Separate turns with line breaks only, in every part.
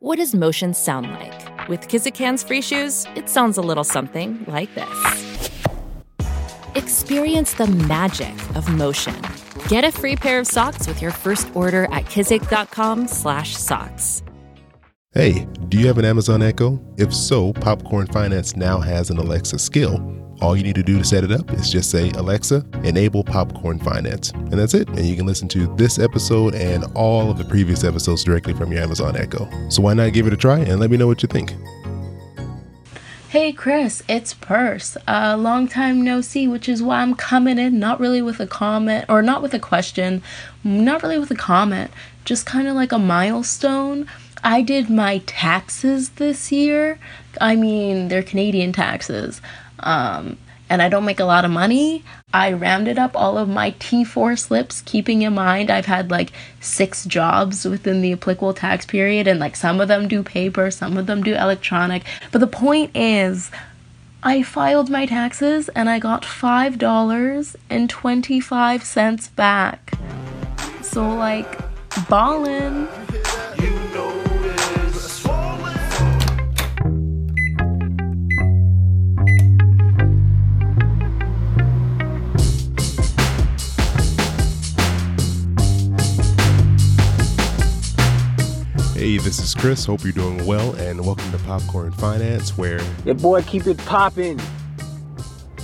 What does motion sound like? With Kizik hands-free shoes, it sounds a little something like this. Experience the magic of motion. Get a free pair of socks with your first order at kizik.com/socks.
Hey, do you have an Amazon Echo? If so, Popcorn Finance now has an Alexa skill. All you need to do to set it up is just say, Alexa, enable Popcorn Finance. And that's it. And you can listen to this episode and all of the previous episodes directly from your Amazon Echo. So why not give it a try and let me know what you think?
Hey Chris, it's Pers. A uh, long time no see, which is why I'm coming in not really with a comment or not with a question, not really with a comment, just kind of like a milestone. I did my taxes this year. I mean, they're Canadian taxes um, and I don't make a lot of money, I rounded up all of my T4 slips, keeping in mind I've had like six jobs within the applicable tax period, and like some of them do paper, some of them do electronic. But the point is, I filed my taxes and I got $5.25 back. So, like, ballin'.
This is Chris. Hope you're doing well, and welcome to Popcorn Finance, where
your boy keep it popping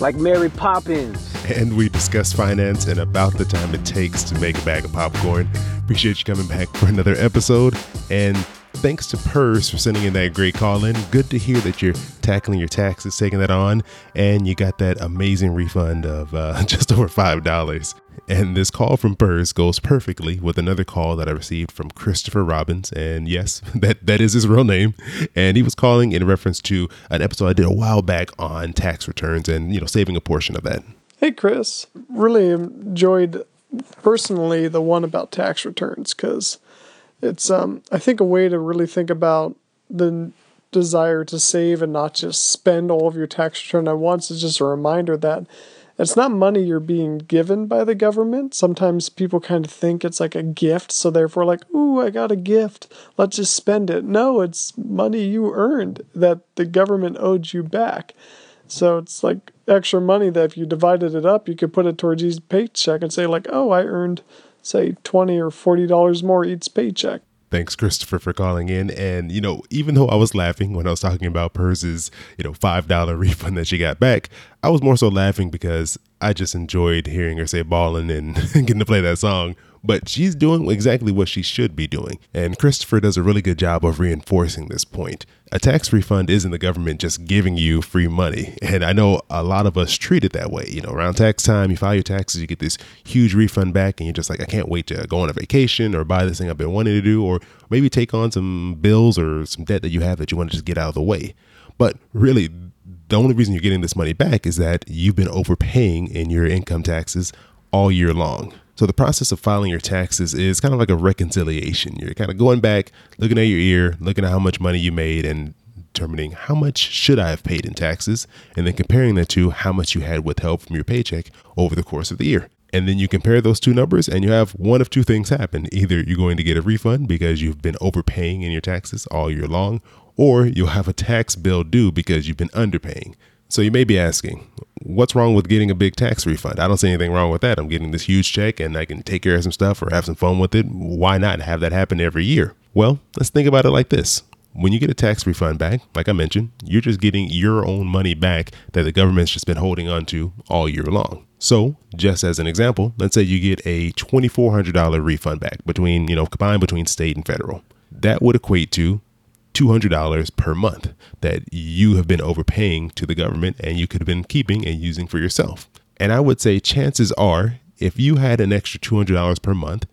like Mary Poppins.
And we discuss finance and about the time it takes to make a bag of popcorn. Appreciate you coming back for another episode, and thanks to Pers for sending in that great call in. Good to hear that you're tackling your taxes, taking that on, and you got that amazing refund of uh, just over five dollars. And this call from Pers goes perfectly with another call that I received from Christopher Robins. And yes, that, that is his real name. And he was calling in reference to an episode I did a while back on tax returns and, you know, saving a portion of that.
Hey, Chris. Really enjoyed personally the one about tax returns because it's, um, I think, a way to really think about the desire to save and not just spend all of your tax return at once. is just a reminder that it's not money you're being given by the government. Sometimes people kind of think it's like a gift, so therefore, like, ooh, I got a gift, let's just spend it. No, it's money you earned that the government owed you back. So it's like extra money that if you divided it up, you could put it towards each paycheck and say, like, oh, I earned, say, 20 or $40 more each paycheck.
Thanks, Christopher, for calling in. And, you know, even though I was laughing when I was talking about Pers's, you know, $5 refund that she got back, I was more so laughing because I just enjoyed hearing her say ballin' and getting to play that song but she's doing exactly what she should be doing. And Christopher does a really good job of reinforcing this point. A tax refund isn't the government just giving you free money. And I know a lot of us treat it that way. You know, around tax time, you file your taxes, you get this huge refund back, and you're just like, I can't wait to go on a vacation or buy this thing I've been wanting to do, or maybe take on some bills or some debt that you have that you want to just get out of the way. But really, the only reason you're getting this money back is that you've been overpaying in your income taxes all year long. So the process of filing your taxes is kind of like a reconciliation. You're kind of going back, looking at your year, looking at how much money you made and determining how much should I have paid in taxes and then comparing that to how much you had withheld from your paycheck over the course of the year. And then you compare those two numbers and you have one of two things happen. Either you're going to get a refund because you've been overpaying in your taxes all year long, or you'll have a tax bill due because you've been underpaying. So you may be asking, what's wrong with getting a big tax refund? I don't see anything wrong with that. I'm getting this huge check and I can take care of some stuff or have some fun with it. Why not have that happen every year? Well, let's think about it like this. When you get a tax refund back, like I mentioned, you're just getting your own money back that the government's just been holding on to all year long. So, just as an example, let's say you get a $2,400 refund back between, you know, combined between state and federal. That would equate to $200 per month that you have been overpaying to the government and you could have been keeping and using for yourself. And I would say chances are if you had an extra $200 per month,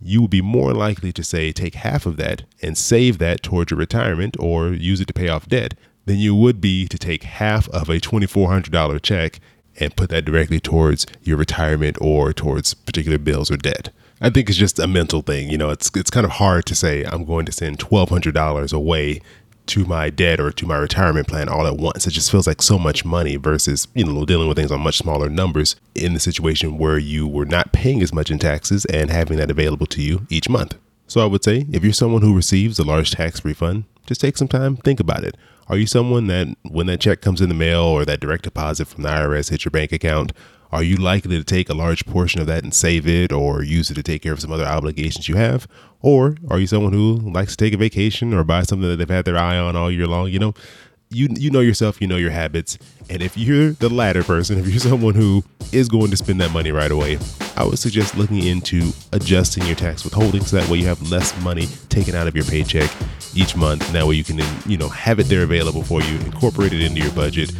you would be more likely to say take half of that and save that towards your retirement or use it to pay off debt than you would be to take half of a $2,400 check and put that directly towards your retirement or towards particular bills or debt. I think it's just a mental thing. You know, it's it's kind of hard to say I'm going to send twelve hundred dollars away to my debt or to my retirement plan all at once. It just feels like so much money versus, you know, dealing with things on much smaller numbers in the situation where you were not paying as much in taxes and having that available to you each month. So I would say if you're someone who receives a large tax refund, just take some time, think about it. Are you someone that when that check comes in the mail or that direct deposit from the IRS hits your bank account, are you likely to take a large portion of that and save it or use it to take care of some other obligations you have? Or are you someone who likes to take a vacation or buy something that they've had their eye on all year long? You know, you you know yourself, you know your habits, and if you're the latter person, if you're someone who is going to spend that money right away, I would suggest looking into adjusting your tax withholding so that way you have less money taken out of your paycheck each month, and that way you can you know have it there available for you, incorporate it into your budget,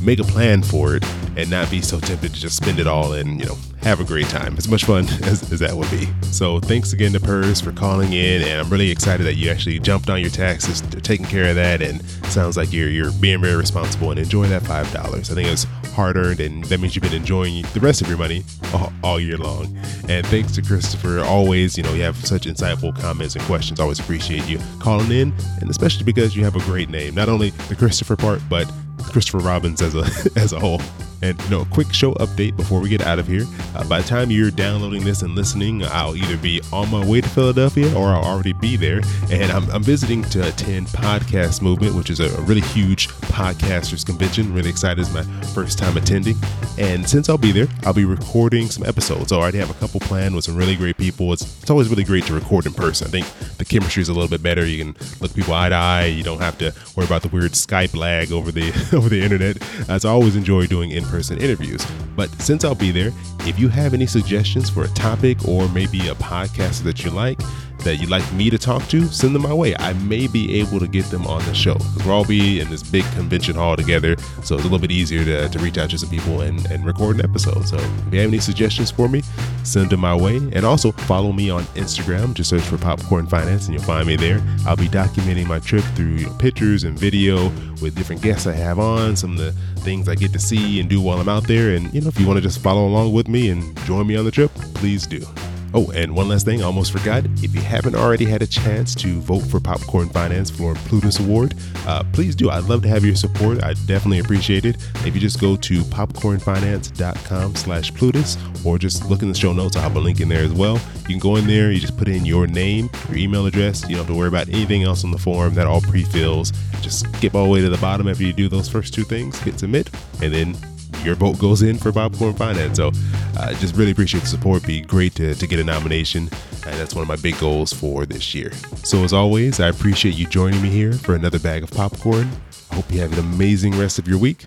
make a plan for it and not be so tempted to just spend it all and, you know, have a great time. As much fun as, as that would be. So thanks again to Pers for calling in and I'm really excited that you actually jumped on your taxes, taking care of that and sounds like you're you're being very responsible and enjoying that five dollars. I think it's hard earned and that means you've been enjoying the rest of your money all, all year long. And thanks to Christopher, always, you know, you have such insightful comments and questions. Always appreciate you calling in and especially because you have a great name. Not only the Christopher part, but Christopher Robins as a as a whole. And you know, a quick show update before we get out of here. Uh, by the time you're downloading this and listening, I'll either be on my way to Philadelphia or I'll already be there. And I'm, I'm visiting to attend Podcast Movement, which is a, really huge podcasters convention. Really excited. It's my first time attending. And since I'll be there, I'll be recording some episodes. I already have a couple planned with some really great people. It's, it's always really great to record in person. I think the chemistry is a little bit better. You can look people eye to eye. You don't have to worry about the weird Skype lag over the over the internet. As I always enjoy doing in person interviews. But since I'll be there, if you have any suggestions for a topic or maybe a podcast that you like, that you'd like me to talk to, send them my way. I may be able to get them on the show because we'll all be in this big convention hall together. So it's a little bit easier to, to reach out to some people and, and record an episode. So if you have any suggestions for me, send them my way. And also follow me on Instagram. Just search for Popcorn Finance and you'll find me there. I'll be documenting my trip through you know, pictures and video with different guests I have on, some of the things I get to see and do while I'm out there. And, you know, if you want to just follow along with me and join me on the trip, please do. Oh, and one last thing, I almost forgot. If you haven't already had a chance to vote for Popcorn Finance for Plutus Award, uh, please do. I'd love to have your support. I definitely appreciate it. If you just go to popcornfinance.com slash Plutus or just look in the show notes, I'll have a link in there as well. You can go in there, you just put in your name, your email address. You don't have to worry about anything else on the form. That all pre-fills. Just skip all the way to the bottom after you do those first two things, hit submit, and then your vote goes in for Popcorn Finance. So uh, just really appreciate the support. Be great to, to get a nomination. And that's one of my big goals for this year. So as always, I appreciate you joining me here for another bag of popcorn. I hope you have an amazing rest of your week,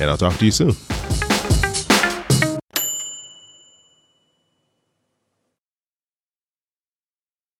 and I'll talk to you soon.